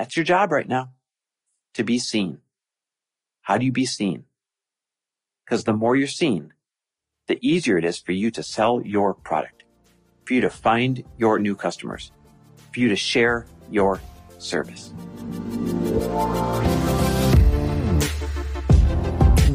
That's your job right now to be seen. How do you be seen? Because the more you're seen, the easier it is for you to sell your product, for you to find your new customers, for you to share your service.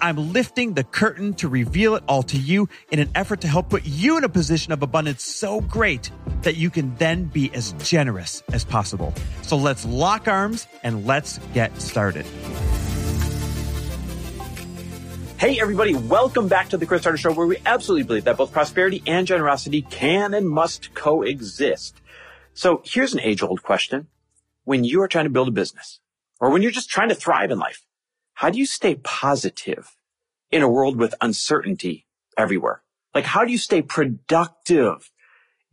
I'm lifting the curtain to reveal it all to you in an effort to help put you in a position of abundance so great that you can then be as generous as possible. So let's lock arms and let's get started. Hey, everybody, welcome back to the Chris Harder Show, where we absolutely believe that both prosperity and generosity can and must coexist. So here's an age old question. When you are trying to build a business or when you're just trying to thrive in life, how do you stay positive in a world with uncertainty everywhere? Like, how do you stay productive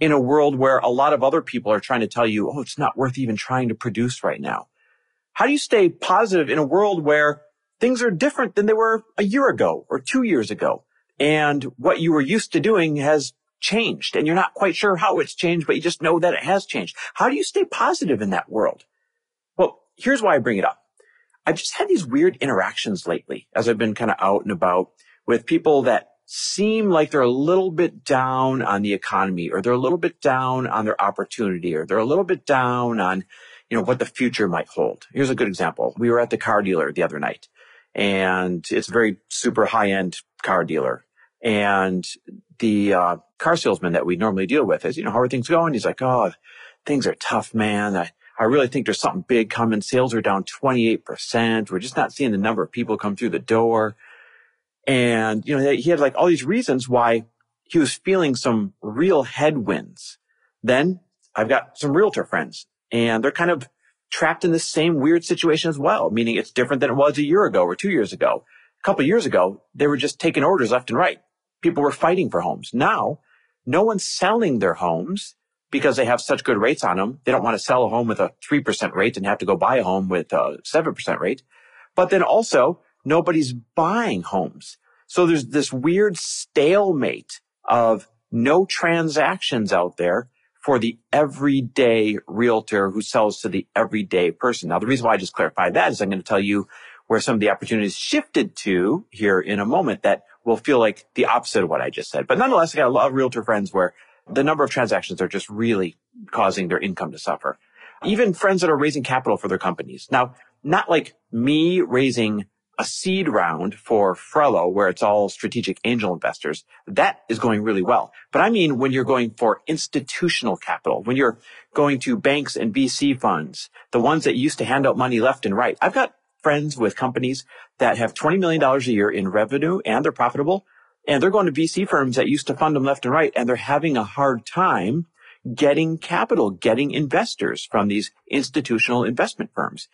in a world where a lot of other people are trying to tell you, Oh, it's not worth even trying to produce right now? How do you stay positive in a world where things are different than they were a year ago or two years ago? And what you were used to doing has changed and you're not quite sure how it's changed, but you just know that it has changed. How do you stay positive in that world? Well, here's why I bring it up. I've just had these weird interactions lately as I've been kind of out and about with people that seem like they're a little bit down on the economy or they're a little bit down on their opportunity or they're a little bit down on, you know, what the future might hold. Here's a good example. We were at the car dealer the other night and it's a very super high end car dealer. And the uh, car salesman that we normally deal with is, you know, how are things going? He's like, oh, things are tough, man. I, I really think there's something big coming. Sales are down 28%. We're just not seeing the number of people come through the door. And, you know, he had like all these reasons why he was feeling some real headwinds. Then I've got some realtor friends and they're kind of trapped in the same weird situation as well, meaning it's different than it was a year ago or two years ago. A couple years ago, they were just taking orders left and right people were fighting for homes. Now, no one's selling their homes because they have such good rates on them. They don't want to sell a home with a 3% rate and have to go buy a home with a 7% rate. But then also nobody's buying homes. So there's this weird stalemate of no transactions out there for the everyday realtor who sells to the everyday person. Now, the reason why I just clarified that is I'm going to tell you where some of the opportunities shifted to here in a moment that will feel like the opposite of what I just said. But nonetheless, I got a lot of realtor friends where the number of transactions are just really causing their income to suffer. Even friends that are raising capital for their companies. Now, not like me raising a seed round for Frello where it's all strategic angel investors. That is going really well. But I mean, when you're going for institutional capital, when you're going to banks and VC funds, the ones that used to hand out money left and right. I've got friends with companies that have $20 million a year in revenue and they're profitable. And they're going to VC firms that used to fund them left and right. And they're having a hard time getting capital, getting investors from these institutional investment firms.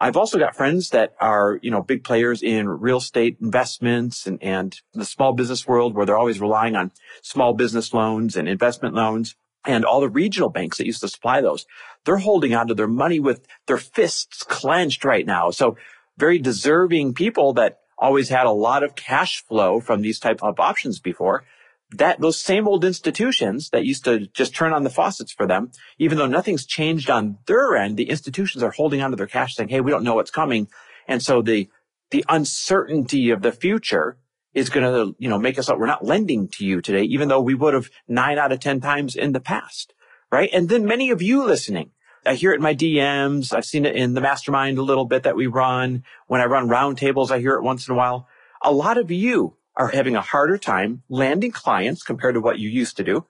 I've also got friends that are, you know, big players in real estate investments and, and the small business world where they're always relying on small business loans and investment loans and all the regional banks that used to supply those. They're holding onto their money with their fists clenched right now. So very deserving people that always had a lot of cash flow from these type of options before that those same old institutions that used to just turn on the faucets for them, even though nothing's changed on their end, the institutions are holding onto their cash saying, Hey, we don't know what's coming. And so the, the uncertainty of the future is going to, you know, make us, up. we're not lending to you today, even though we would have nine out of 10 times in the past. Right. And then many of you listening I hear it in my DMs. I've seen it in the mastermind a little bit that we run. When I run roundtables, I hear it once in a while. A lot of you are having a harder time landing clients compared to what you used to do,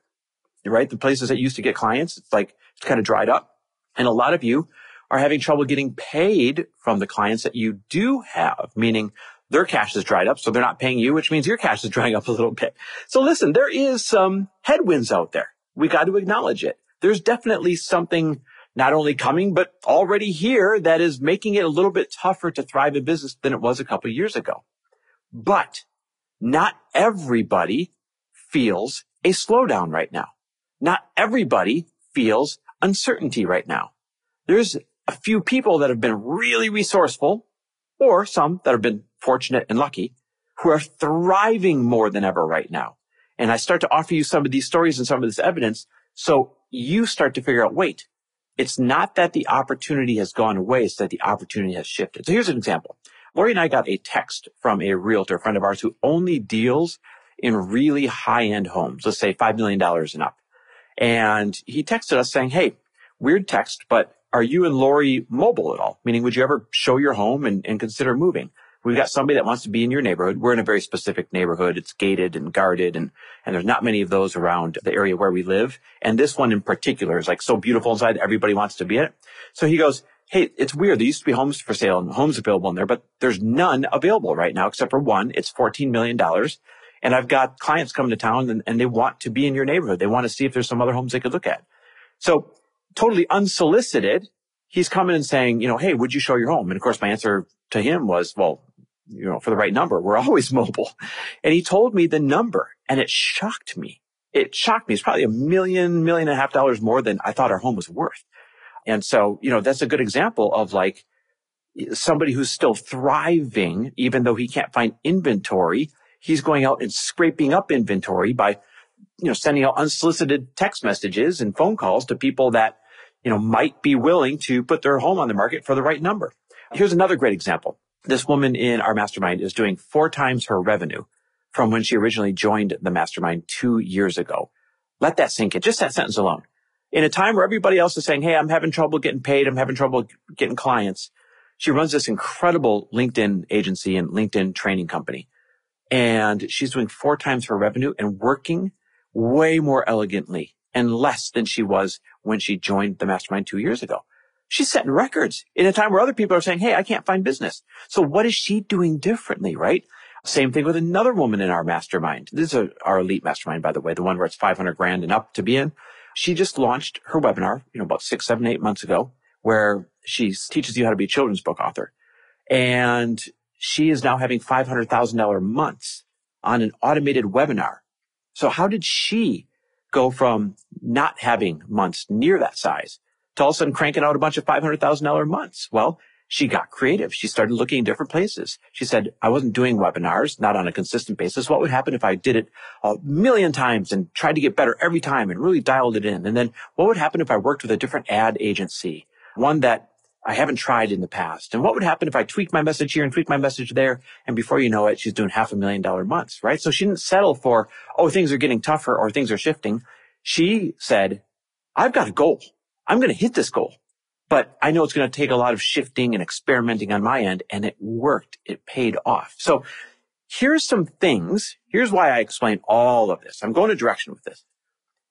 right? The places that used to get clients, it's like, it's kind of dried up. And a lot of you are having trouble getting paid from the clients that you do have, meaning their cash is dried up. So they're not paying you, which means your cash is drying up a little bit. So listen, there is some headwinds out there. We got to acknowledge it. There's definitely something not only coming, but already here that is making it a little bit tougher to thrive in business than it was a couple years ago. But not everybody feels a slowdown right now. Not everybody feels uncertainty right now. There's a few people that have been really resourceful or some that have been fortunate and lucky who are thriving more than ever right now. And I start to offer you some of these stories and some of this evidence. So you start to figure out, wait, it's not that the opportunity has gone away. It's that the opportunity has shifted. So here's an example. Lori and I got a text from a realtor friend of ours who only deals in really high end homes. Let's say $5 million and up. And he texted us saying, Hey, weird text, but are you and Lori mobile at all? Meaning, would you ever show your home and, and consider moving? We've got somebody that wants to be in your neighborhood. We're in a very specific neighborhood. It's gated and guarded and, and there's not many of those around the area where we live. And this one in particular is like so beautiful inside. Everybody wants to be in it. So he goes, Hey, it's weird. There used to be homes for sale and homes available in there, but there's none available right now except for one. It's $14 million. And I've got clients coming to town and, and they want to be in your neighborhood. They want to see if there's some other homes they could look at. So totally unsolicited, he's coming and saying, you know, Hey, would you show your home? And of course, my answer to him was, well, you know, for the right number. We're always mobile. And he told me the number and it shocked me. It shocked me. It's probably a million, million and a half dollars more than I thought our home was worth. And so, you know, that's a good example of like somebody who's still thriving, even though he can't find inventory. He's going out and scraping up inventory by, you know, sending out unsolicited text messages and phone calls to people that, you know, might be willing to put their home on the market for the right number. Here's another great example this woman in our mastermind is doing four times her revenue from when she originally joined the mastermind two years ago. Let that sink in. Just that sentence alone. In a time where everybody else is saying, Hey, I'm having trouble getting paid. I'm having trouble getting clients. She runs this incredible LinkedIn agency and LinkedIn training company. And she's doing four times her revenue and working way more elegantly and less than she was when she joined the mastermind two years ago. She's setting records in a time where other people are saying, Hey, I can't find business. So what is she doing differently, right? Same thing with another woman in our mastermind. This is our elite mastermind, by the way, the one where it's 500 grand and up to be in. She just launched her webinar, you know, about six, seven, eight months ago, where she teaches you how to be a children's book author. And she is now having $500,000 months on an automated webinar. So how did she go from not having months near that size to all of a sudden cranking out a bunch of $500,000 months. Well, she got creative. She started looking in different places. She said, I wasn't doing webinars, not on a consistent basis. What would happen if I did it a million times and tried to get better every time and really dialed it in? And then what would happen if I worked with a different ad agency, one that I haven't tried in the past? And what would happen if I tweaked my message here and tweaked my message there? And before you know it, she's doing half a million dollar months, right? So she didn't settle for, oh, things are getting tougher or things are shifting. She said, I've got a goal. I'm going to hit this goal, but I know it's going to take a lot of shifting and experimenting on my end. And it worked. It paid off. So here's some things. Here's why I explain all of this. I'm going a direction with this.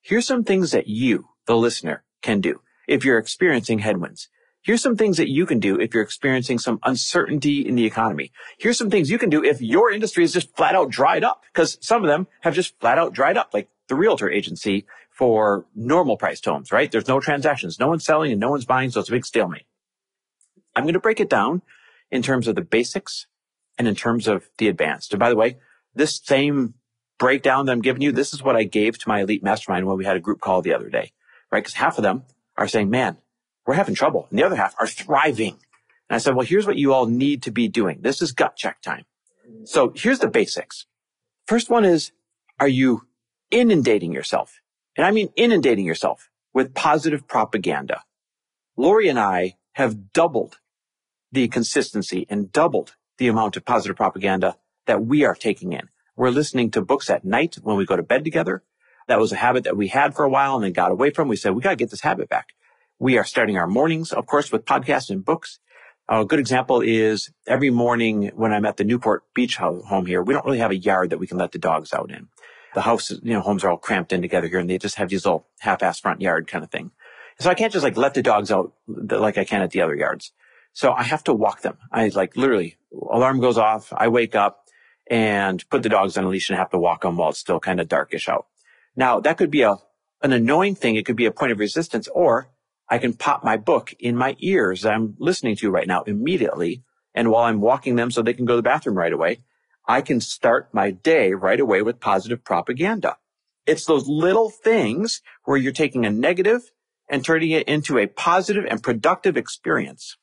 Here's some things that you, the listener, can do if you're experiencing headwinds. Here's some things that you can do if you're experiencing some uncertainty in the economy. Here's some things you can do if your industry is just flat out dried up, because some of them have just flat out dried up, like the realtor agency for normal priced homes, right? There's no transactions, no one's selling and no one's buying, so it's a big stalemate. I'm going to break it down in terms of the basics and in terms of the advanced. And by the way, this same breakdown that I'm giving you, this is what I gave to my elite mastermind when we had a group call the other day, right? Because half of them are saying, man, we're having trouble. And the other half are thriving. And I said, well, here's what you all need to be doing. This is gut check time. So here's the basics. First one is, are you inundating yourself and I mean inundating yourself with positive propaganda. Lori and I have doubled the consistency and doubled the amount of positive propaganda that we are taking in. We're listening to books at night when we go to bed together. That was a habit that we had for a while and then got away from. We said, we got to get this habit back. We are starting our mornings, of course, with podcasts and books. A good example is every morning when I'm at the Newport Beach home here, we don't really have a yard that we can let the dogs out in the house, you know, homes are all cramped in together here and they just have these little half-ass front yard kind of thing. So I can't just like let the dogs out like I can at the other yards. So I have to walk them. I like literally alarm goes off. I wake up and put the dogs on a leash and have to walk them while it's still kind of darkish out. Now that could be a, an annoying thing. It could be a point of resistance or I can pop my book in my ears that I'm listening to right now immediately. And while I'm walking them so they can go to the bathroom right away, I can start my day right away with positive propaganda. It's those little things where you're taking a negative and turning it into a positive and productive experience.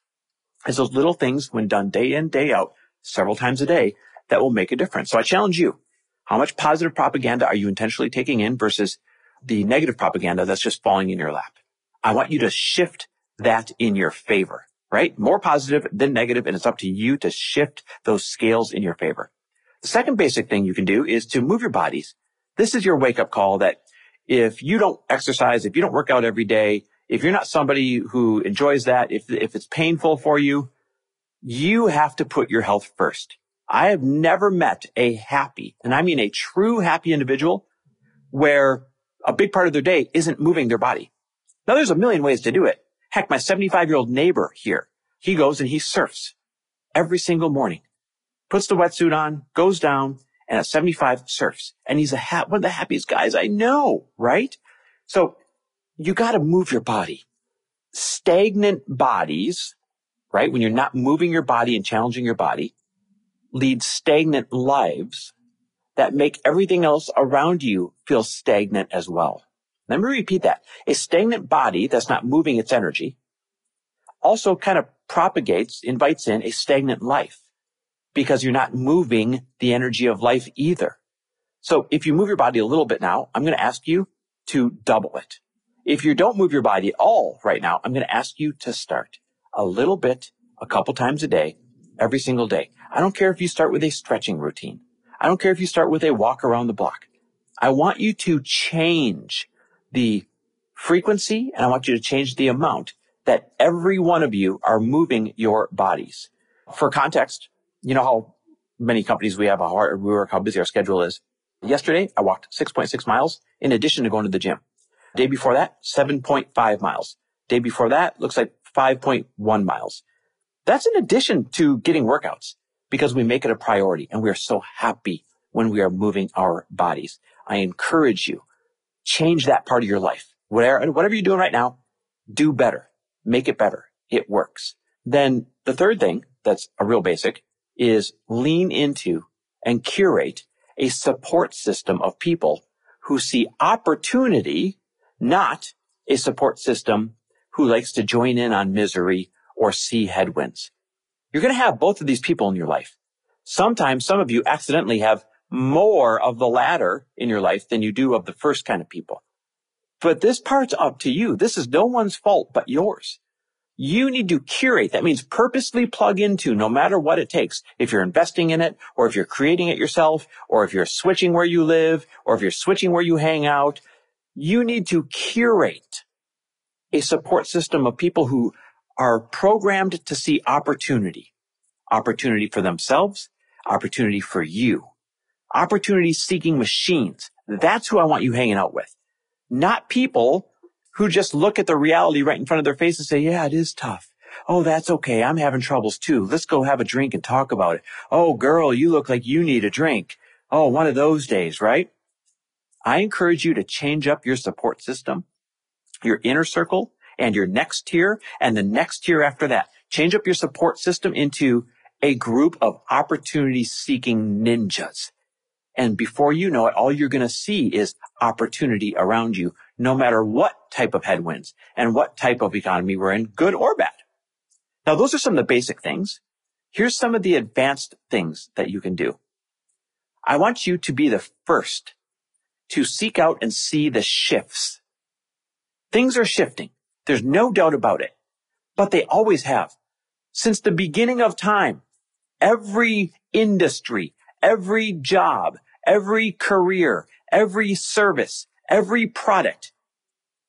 It's those little things when done day in, day out, several times a day that will make a difference. So I challenge you. How much positive propaganda are you intentionally taking in versus the negative propaganda that's just falling in your lap? I want you to shift that in your favor, right? More positive than negative, and it's up to you to shift those scales in your favor. The second basic thing you can do is to move your bodies. This is your wake up call that if you don't exercise, if you don't work out every day, if you're not somebody who enjoys that, if, if it's painful for you, you have to put your health first. I have never met a happy, and I mean a true happy individual where a big part of their day isn't moving their body. Now there's a million ways to do it. Heck, my 75 year old neighbor here, he goes and he surfs every single morning puts the wetsuit on, goes down, and at 75 surfs. And he's a ha- one of the happiest guys I know, right? So you got to move your body. Stagnant bodies, right? When you're not moving your body and challenging your body, lead stagnant lives that make everything else around you feel stagnant as well. Let me repeat that. A stagnant body that's not moving its energy also kind of propagates, invites in a stagnant life because you're not moving the energy of life either. So if you move your body a little bit now, I'm going to ask you to double it. If you don't move your body at all right now, I'm going to ask you to start a little bit, a couple times a day, every single day. I don't care if you start with a stretching routine. I don't care if you start with a walk around the block. I want you to change the frequency and I want you to change the amount that every one of you are moving your bodies. For context, you know how many companies we have, how hard we work, how busy our schedule is. Yesterday, I walked 6.6 miles in addition to going to the gym. Day before that, 7.5 miles. Day before that, looks like 5.1 miles. That's in addition to getting workouts because we make it a priority and we are so happy when we are moving our bodies. I encourage you, change that part of your life. Whatever, whatever you're doing right now, do better. Make it better. It works. Then the third thing that's a real basic is lean into and curate a support system of people who see opportunity, not a support system who likes to join in on misery or see headwinds. You're going to have both of these people in your life. Sometimes some of you accidentally have more of the latter in your life than you do of the first kind of people. But this part's up to you. This is no one's fault but yours you need to curate. That means purposely plug into no matter what it takes. If you're investing in it or if you're creating it yourself or if you're switching where you live or if you're switching where you hang out, you need to curate a support system of people who are programmed to see opportunity, opportunity for themselves, opportunity for you, opportunity seeking machines. That's who I want you hanging out with, not people who just look at the reality right in front of their face and say, yeah, it is tough. Oh, that's okay. I'm having troubles too. Let's go have a drink and talk about it. Oh, girl, you look like you need a drink. Oh, one of those days, right? I encourage you to change up your support system, your inner circle and your next tier and the next tier after that. Change up your support system into a group of opportunity seeking ninjas. And before you know it, all you're going to see is opportunity around you, no matter what type of headwinds and what type of economy we're in, good or bad. Now, those are some of the basic things. Here's some of the advanced things that you can do. I want you to be the first to seek out and see the shifts. Things are shifting. There's no doubt about it, but they always have. Since the beginning of time, every industry, every job, every career, every service, every product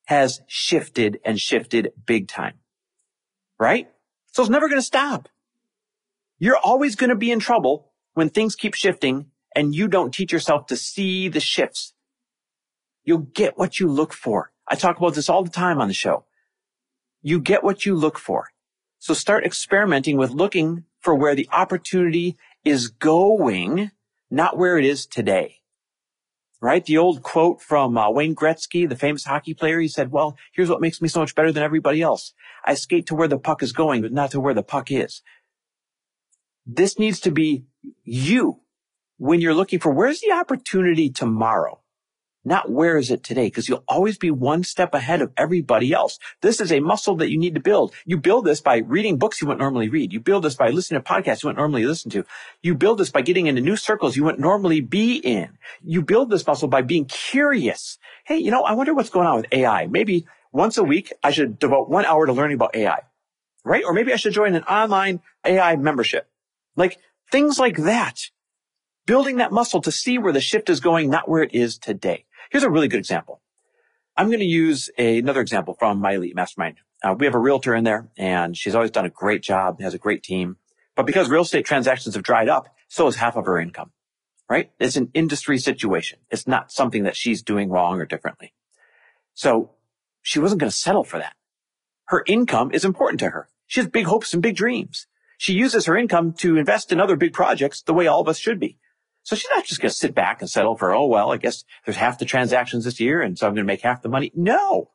has shifted and shifted big time. Right? So it's never going to stop. You're always going to be in trouble when things keep shifting and you don't teach yourself to see the shifts. You'll get what you look for. I talk about this all the time on the show. You get what you look for. So start experimenting with looking for where the opportunity is going, not where it is today. Right? The old quote from uh, Wayne Gretzky, the famous hockey player. He said, well, here's what makes me so much better than everybody else. I skate to where the puck is going, but not to where the puck is. This needs to be you when you're looking for where's the opportunity tomorrow? Not where is it today? Because you'll always be one step ahead of everybody else. This is a muscle that you need to build. You build this by reading books you wouldn't normally read. You build this by listening to podcasts you wouldn't normally listen to. You build this by getting into new circles you wouldn't normally be in. You build this muscle by being curious. Hey, you know, I wonder what's going on with AI. Maybe once a week I should devote one hour to learning about AI, right? Or maybe I should join an online AI membership. Like things like that. Building that muscle to see where the shift is going, not where it is today. Here's a really good example. I'm going to use a, another example from my elite mastermind. Uh, we have a realtor in there and she's always done a great job, has a great team. But because real estate transactions have dried up, so has half of her income, right? It's an industry situation. It's not something that she's doing wrong or differently. So she wasn't going to settle for that. Her income is important to her. She has big hopes and big dreams. She uses her income to invest in other big projects the way all of us should be. So she's not just going to sit back and settle for, oh, well, I guess there's half the transactions this year. And so I'm going to make half the money. No.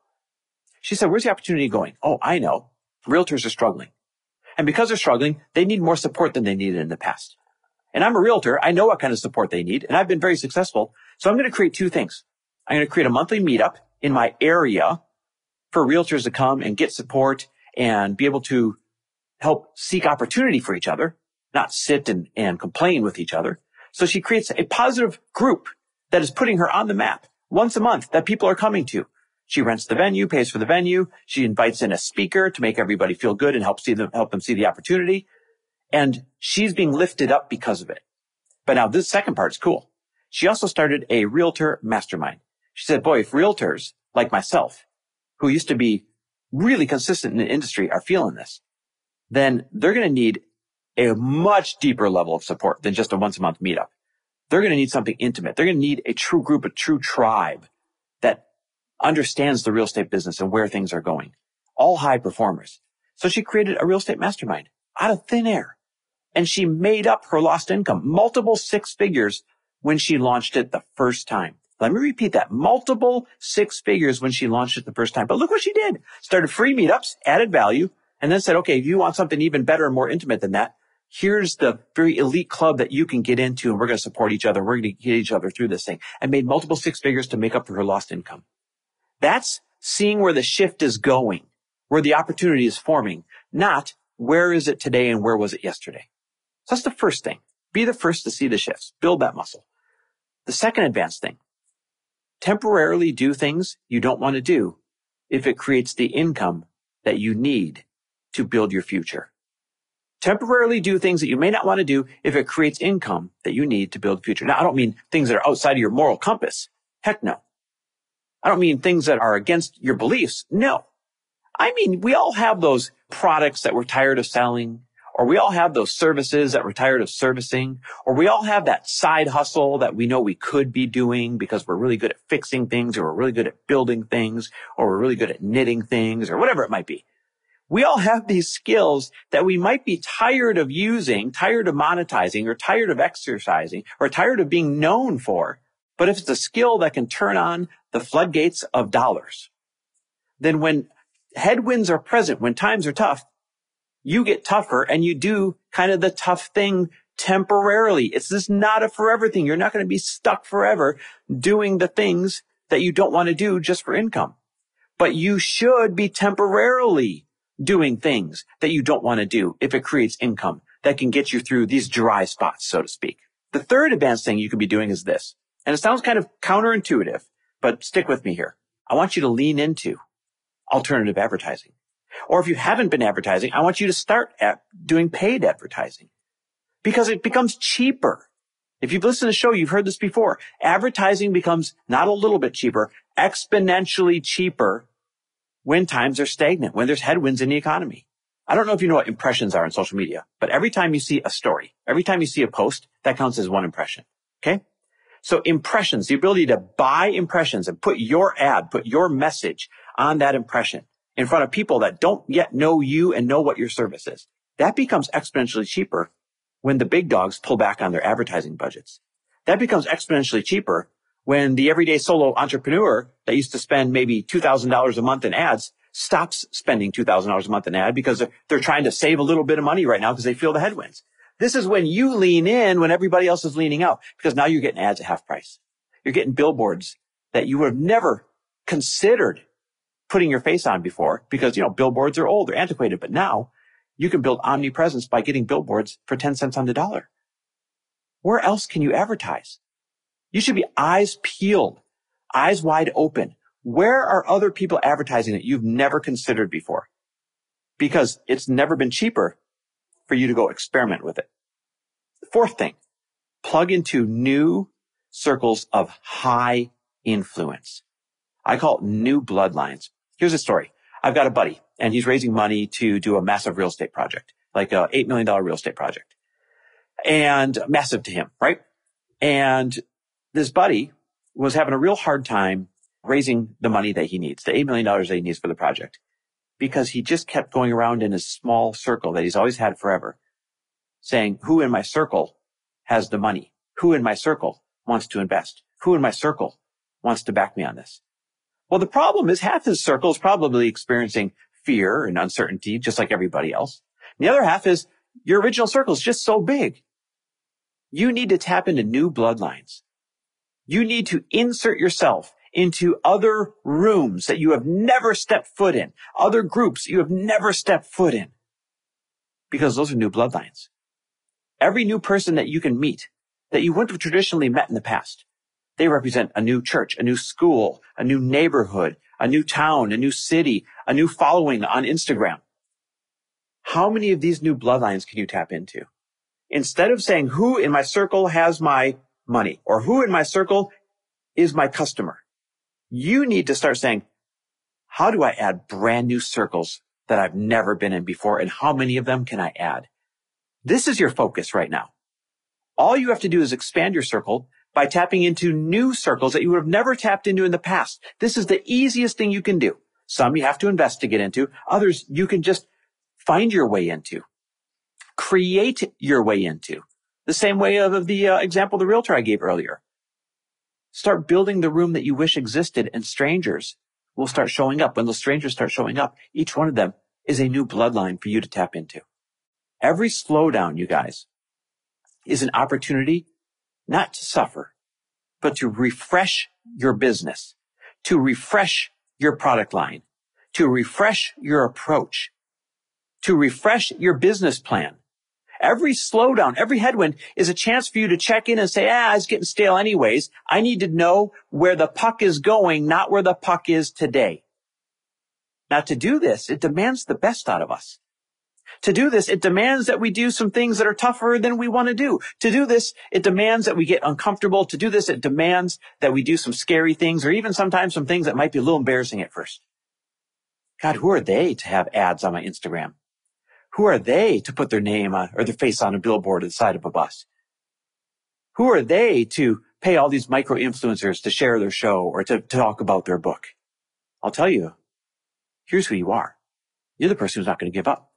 She said, where's the opportunity going? Oh, I know. Realtors are struggling. And because they're struggling, they need more support than they needed in the past. And I'm a realtor. I know what kind of support they need and I've been very successful. So I'm going to create two things. I'm going to create a monthly meetup in my area for realtors to come and get support and be able to help seek opportunity for each other, not sit and, and complain with each other. So she creates a positive group that is putting her on the map once a month that people are coming to. She rents the venue, pays for the venue. She invites in a speaker to make everybody feel good and help see them, help them see the opportunity. And she's being lifted up because of it. But now this second part is cool. She also started a realtor mastermind. She said, boy, if realtors like myself, who used to be really consistent in the industry are feeling this, then they're going to need a much deeper level of support than just a once a month meetup. They're going to need something intimate. They're going to need a true group, a true tribe that understands the real estate business and where things are going. All high performers. So she created a real estate mastermind out of thin air and she made up her lost income, multiple six figures when she launched it the first time. Let me repeat that. Multiple six figures when she launched it the first time. But look what she did. Started free meetups, added value, and then said, okay, if you want something even better and more intimate than that, here's the very elite club that you can get into and we're going to support each other. We're going to get each other through this thing and made multiple six figures to make up for her lost income. That's seeing where the shift is going, where the opportunity is forming, not where is it today and where was it yesterday. So that's the first thing. Be the first to see the shifts. Build that muscle. The second advanced thing, temporarily do things you don't want to do if it creates the income that you need to build your future. Temporarily do things that you may not want to do if it creates income that you need to build future. Now, I don't mean things that are outside of your moral compass. Heck no. I don't mean things that are against your beliefs. No. I mean, we all have those products that we're tired of selling, or we all have those services that we're tired of servicing, or we all have that side hustle that we know we could be doing because we're really good at fixing things, or we're really good at building things, or we're really good at knitting things, or whatever it might be we all have these skills that we might be tired of using, tired of monetizing, or tired of exercising, or tired of being known for. But if it's a skill that can turn on the floodgates of dollars, then when headwinds are present, when times are tough, you get tougher and you do kind of the tough thing temporarily. It's just not a forever thing. You're not going to be stuck forever doing the things that you don't want to do just for income. But you should be temporarily doing things that you don't want to do if it creates income that can get you through these dry spots, so to speak. The third advanced thing you could be doing is this. And it sounds kind of counterintuitive, but stick with me here. I want you to lean into alternative advertising. Or if you haven't been advertising, I want you to start at doing paid advertising because it becomes cheaper. If you've listened to the show, you've heard this before. Advertising becomes not a little bit cheaper, exponentially cheaper when times are stagnant, when there's headwinds in the economy. I don't know if you know what impressions are on social media, but every time you see a story, every time you see a post, that counts as one impression. Okay. So impressions, the ability to buy impressions and put your ad, put your message on that impression in front of people that don't yet know you and know what your service is. That becomes exponentially cheaper when the big dogs pull back on their advertising budgets. That becomes exponentially cheaper when the everyday solo entrepreneur that used to spend maybe $2,000 a month in ads stops spending $2,000 a month in ad because they're, they're trying to save a little bit of money right now because they feel the headwinds. This is when you lean in when everybody else is leaning out because now you're getting ads at half price. You're getting billboards that you would have never considered putting your face on before because, you know, billboards are old, they're antiquated, but now you can build omnipresence by getting billboards for 10 cents on the dollar. Where else can you advertise? You should be eyes peeled, eyes wide open. Where are other people advertising that you've never considered before? Because it's never been cheaper for you to go experiment with it. Fourth thing, plug into new circles of high influence. I call it new bloodlines. Here's a story. I've got a buddy and he's raising money to do a massive real estate project, like a $8 million real estate project and massive to him, right? And this buddy was having a real hard time raising the money that he needs, the $8 million that he needs for the project, because he just kept going around in his small circle that he's always had forever, saying, who in my circle has the money? Who in my circle wants to invest? Who in my circle wants to back me on this? Well, the problem is half his circle is probably experiencing fear and uncertainty, just like everybody else. And the other half is your original circle is just so big. You need to tap into new bloodlines. You need to insert yourself into other rooms that you have never stepped foot in, other groups you have never stepped foot in, because those are new bloodlines. Every new person that you can meet that you wouldn't have traditionally met in the past, they represent a new church, a new school, a new neighborhood, a new town, a new city, a new following on Instagram. How many of these new bloodlines can you tap into? Instead of saying who in my circle has my money or who in my circle is my customer, you need to start saying, how do I add brand new circles that I've never been in before? And how many of them can I add? This is your focus right now. All you have to do is expand your circle by tapping into new circles that you would have never tapped into in the past. This is the easiest thing you can do. Some you have to invest to get into. Others you can just find your way into, create your way into. The same way of the uh, example the realtor I gave earlier. Start building the room that you wish existed and strangers will start showing up. When those strangers start showing up, each one of them is a new bloodline for you to tap into. Every slowdown, you guys, is an opportunity not to suffer, but to refresh your business, to refresh your product line, to refresh your approach, to refresh your business plan, Every slowdown, every headwind is a chance for you to check in and say, ah, it's getting stale anyways. I need to know where the puck is going, not where the puck is today. Now to do this, it demands the best out of us. To do this, it demands that we do some things that are tougher than we want to do. To do this, it demands that we get uncomfortable. To do this, it demands that we do some scary things or even sometimes some things that might be a little embarrassing at first. God, who are they to have ads on my Instagram? Who are they to put their name or their face on a billboard at the side of a bus? Who are they to pay all these micro influencers to share their show or to, to talk about their book? I'll tell you, here's who you are. You're the person who's not going to give up.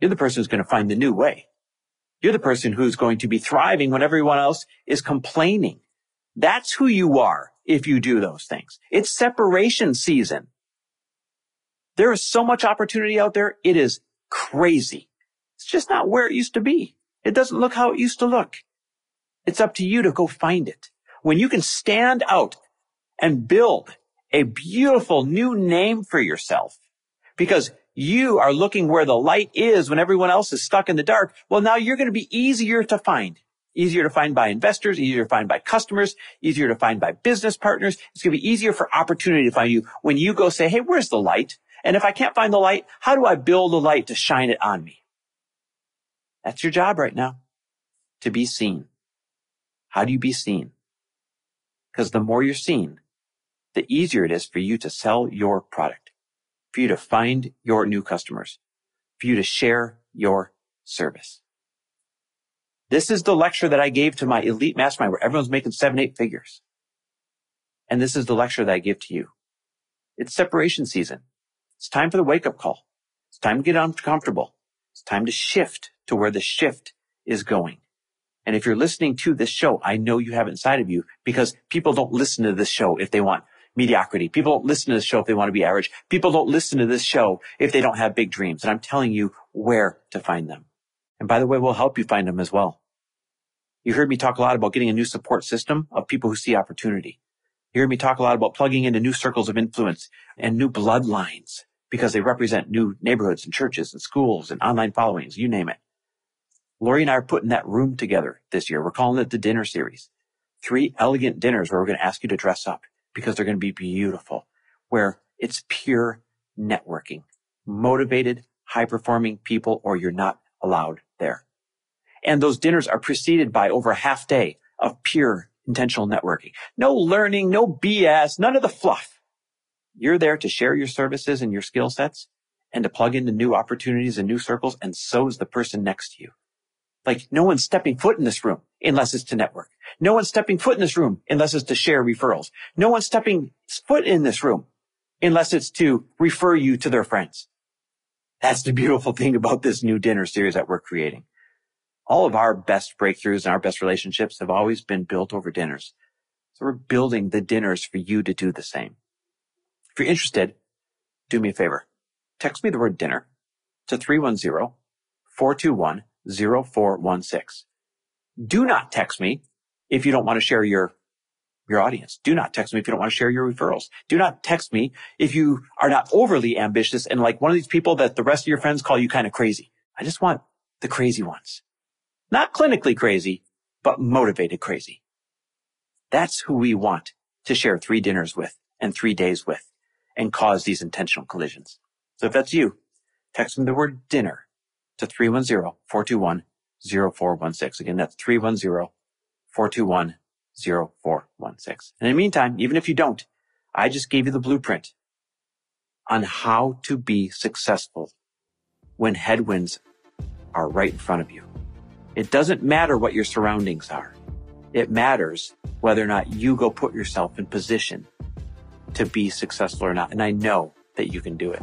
You're the person who's going to find the new way. You're the person who's going to be thriving when everyone else is complaining. That's who you are if you do those things. It's separation season. There is so much opportunity out there. It is crazy. It's just not where it used to be. It doesn't look how it used to look. It's up to you to go find it. When you can stand out and build a beautiful new name for yourself because you are looking where the light is when everyone else is stuck in the dark. Well, now you're going to be easier to find. Easier to find by investors, easier to find by customers, easier to find by business partners. It's going to be easier for opportunity to find you when you go say, Hey, where's the light? And if I can't find the light, how do I build a light to shine it on me? That's your job right now. To be seen. How do you be seen? Because the more you're seen, the easier it is for you to sell your product, for you to find your new customers, for you to share your service. This is the lecture that I gave to my elite mastermind where everyone's making seven, eight figures. And this is the lecture that I give to you. It's separation season. It's time for the wake up call. It's time to get uncomfortable. It's time to shift to where the shift is going. And if you're listening to this show, I know you have it inside of you because people don't listen to this show if they want mediocrity. People don't listen to this show if they want to be average. People don't listen to this show if they don't have big dreams. And I'm telling you where to find them. And by the way, we'll help you find them as well. You heard me talk a lot about getting a new support system of people who see opportunity. You heard me talk a lot about plugging into new circles of influence and new bloodlines because they represent new neighborhoods and churches and schools and online followings, you name it. Lori and I are putting that room together this year. We're calling it the dinner series. Three elegant dinners where we're going to ask you to dress up because they're going to be beautiful, where it's pure networking, motivated, high performing people, or you're not allowed there. And those dinners are preceded by over a half day of pure intentional networking. No learning, no BS, none of the fluff. You're there to share your services and your skill sets and to plug into new opportunities and new circles. And so is the person next to you. Like no one's stepping foot in this room unless it's to network. No one's stepping foot in this room unless it's to share referrals. No one's stepping foot in this room unless it's to refer you to their friends. That's the beautiful thing about this new dinner series that we're creating. All of our best breakthroughs and our best relationships have always been built over dinners. So we're building the dinners for you to do the same. If you're interested, do me a favor. Text me the word dinner to 310-421-0416. Do not text me if you don't want to share your your audience. Do not text me if you don't want to share your referrals. Do not text me if you are not overly ambitious and like one of these people that the rest of your friends call you kind of crazy. I just want the crazy ones. Not clinically crazy, but motivated crazy. That's who we want to share three dinners with and three days with and cause these intentional collisions. So if that's you, text me the word dinner to 310-421-0416. Again, that's 310-421 0416. And in the meantime, even if you don't, I just gave you the blueprint on how to be successful when headwinds are right in front of you. It doesn't matter what your surroundings are. It matters whether or not you go put yourself in position to be successful or not. And I know that you can do it.